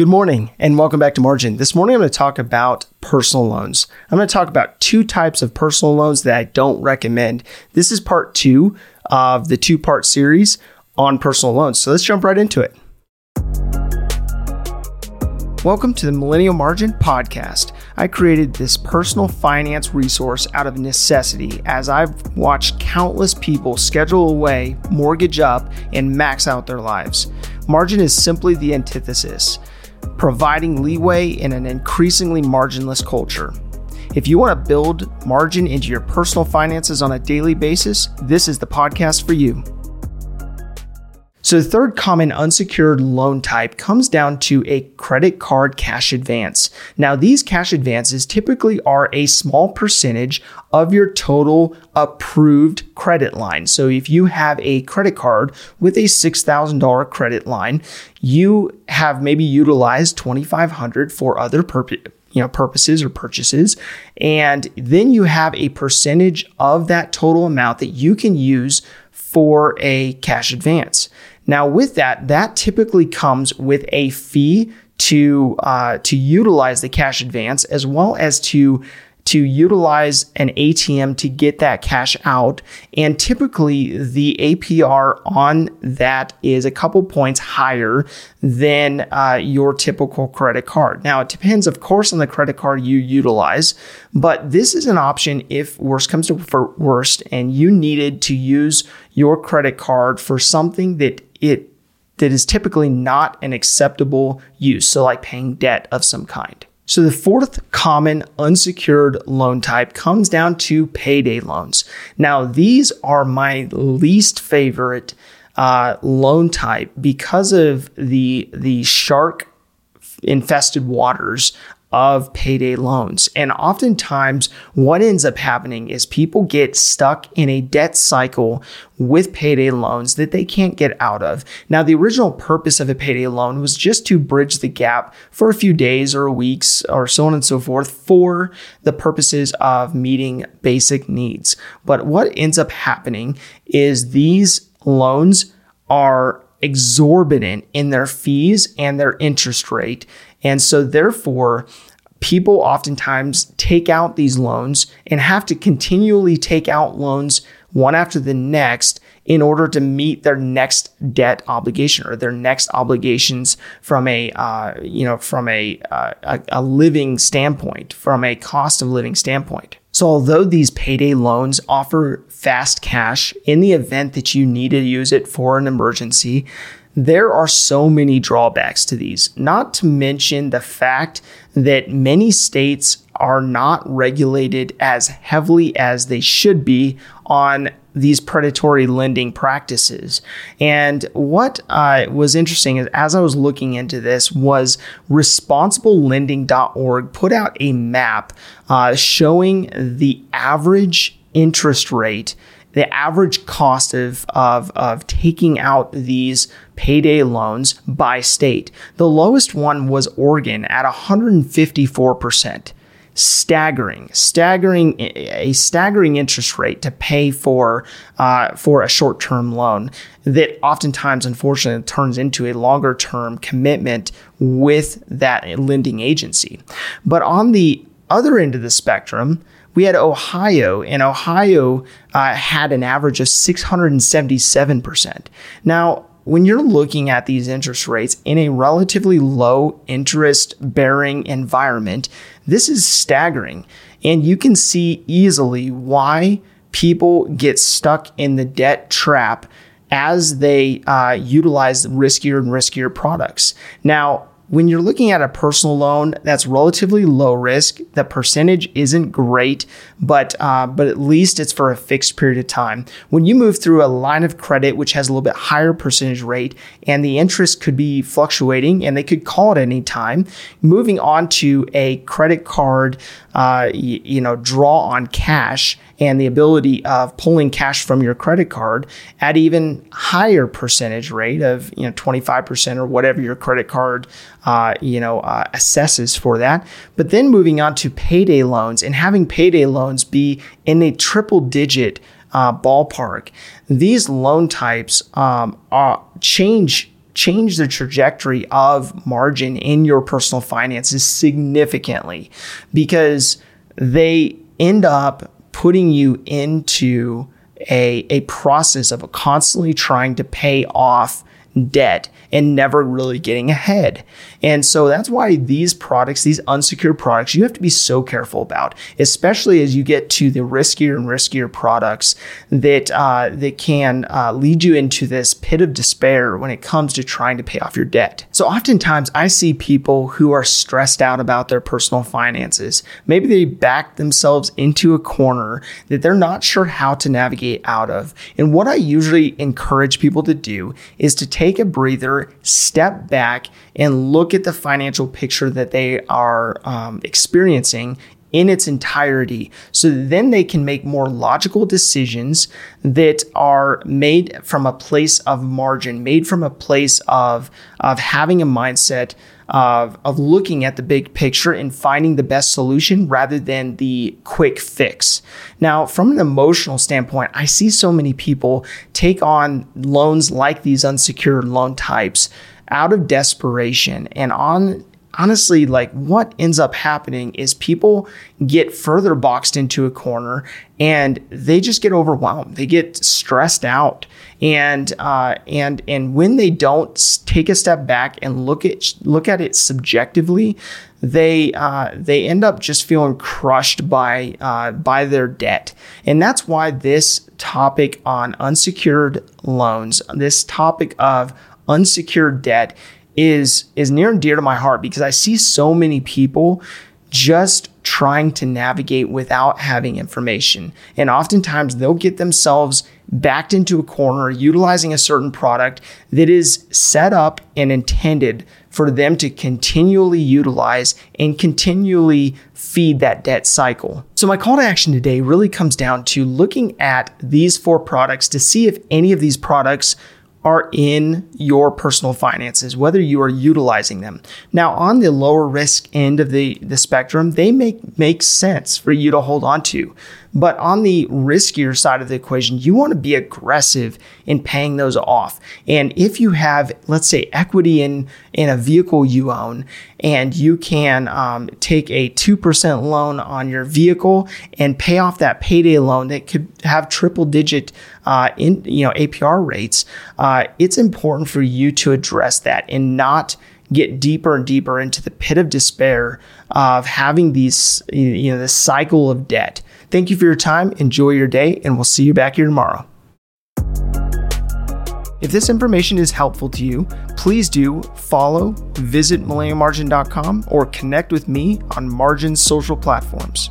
Good morning and welcome back to Margin. This morning I'm going to talk about personal loans. I'm going to talk about two types of personal loans that I don't recommend. This is part two of the two part series on personal loans. So let's jump right into it. Welcome to the Millennial Margin Podcast. I created this personal finance resource out of necessity as I've watched countless people schedule away, mortgage up, and max out their lives. Margin is simply the antithesis providing leeway in an increasingly marginless culture. If you want to build margin into your personal finances on a daily basis, this is the podcast for you. So, the third common unsecured loan type comes down to a credit card cash advance. Now, these cash advances typically are a small percentage of your total approved credit line. So, if you have a credit card with a $6,000 credit line, you have maybe utilized 2,500 for other purposes you know purposes or purchases and then you have a percentage of that total amount that you can use for a cash advance now, with that, that typically comes with a fee to uh, to utilize the cash advance as well as to to utilize an ATM to get that cash out. And typically, the APR on that is a couple points higher than uh, your typical credit card. Now, it depends, of course, on the credit card you utilize, but this is an option if worst comes to worst and you needed to use your credit card for something that it that is typically not an acceptable use, so like paying debt of some kind. So the fourth common unsecured loan type comes down to payday loans. Now, these are my least favorite uh, loan type because of the the shark infested waters of payday loans. And oftentimes, what ends up happening is people get stuck in a debt cycle with payday loans that they can't get out of. Now, the original purpose of a payday loan was just to bridge the gap for a few days or weeks or so on and so forth for the purposes of meeting basic needs. But what ends up happening is these loans are exorbitant in their fees and their interest rate. And so, therefore, people oftentimes take out these loans and have to continually take out loans one after the next in order to meet their next debt obligation or their next obligations from a uh, you know from a, uh, a a living standpoint from a cost of living standpoint so although these payday loans offer fast cash in the event that you need to use it for an emergency there are so many drawbacks to these, not to mention the fact that many states are not regulated as heavily as they should be on these predatory lending practices. And what uh, was interesting is as I was looking into this was responsiblelending.org put out a map uh, showing the average interest rate the average cost of, of, of taking out these payday loans by state. The lowest one was Oregon at 154%. Staggering, staggering, a staggering interest rate to pay for uh, for a short-term loan that oftentimes, unfortunately, turns into a longer-term commitment with that lending agency. But on the other end of the spectrum, we had Ohio, and Ohio uh, had an average of 677%. Now, when you're looking at these interest rates in a relatively low interest bearing environment, this is staggering. And you can see easily why people get stuck in the debt trap as they uh, utilize riskier and riskier products. Now, when you're looking at a personal loan that's relatively low risk, the percentage isn't great, but uh, but at least it's for a fixed period of time. When you move through a line of credit which has a little bit higher percentage rate and the interest could be fluctuating and they could call at any time, moving on to a credit card, uh, you, you know, draw on cash and the ability of pulling cash from your credit card at even higher percentage rate of you know 25% or whatever your credit card uh, you know uh, assesses for that. But then moving on to payday loans and having payday loans be in a triple digit uh, ballpark these loan types um, change change the trajectory of margin in your personal finances significantly because they end up putting you into a, a process of constantly trying to pay off debt and never really getting ahead. And so that's why these products, these unsecured products, you have to be so careful about, especially as you get to the riskier and riskier products that uh, that can uh, lead you into this pit of despair when it comes to trying to pay off your debt. So oftentimes I see people who are stressed out about their personal finances. Maybe they back themselves into a corner that they're not sure how to navigate out of. And what I usually encourage people to do is to take a breather, step back, and look at the financial picture that they are um, experiencing in its entirety. So then they can make more logical decisions that are made from a place of margin made from a place of of having a mindset of, of looking at the big picture and finding the best solution rather than the quick fix. Now, from an emotional standpoint, I see so many people take on loans like these unsecured loan types out of desperation and on honestly, like what ends up happening is people get further boxed into a corner and they just get overwhelmed. They get stressed out, and uh, and and when they don't take a step back and look at look at it subjectively, they uh, they end up just feeling crushed by uh, by their debt, and that's why this topic on unsecured loans, this topic of unsecured debt is is near and dear to my heart because I see so many people just trying to navigate without having information. And oftentimes they'll get themselves backed into a corner utilizing a certain product that is set up and intended for them to continually utilize and continually feed that debt cycle. So, my call to action today really comes down to looking at these four products to see if any of these products are in your personal finances, whether you are utilizing them. Now, on the lower risk end of the, the spectrum, they make make sense for you to hold on to. But on the riskier side of the equation, you want to be aggressive in paying those off. And if you have, let's say, equity in, in a vehicle you own, and you can um, take a 2% loan on your vehicle and pay off that payday loan that could have triple digit uh, in, you know, APR rates, uh, it's important for you to address that and not get deeper and deeper into the pit of despair of having these, you know, this cycle of debt. Thank you for your time. Enjoy your day, and we'll see you back here tomorrow. If this information is helpful to you, please do follow, visit millennialmargin.com, or connect with me on Margin's social platforms.